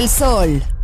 Del Sol.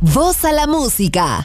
Voz a la música.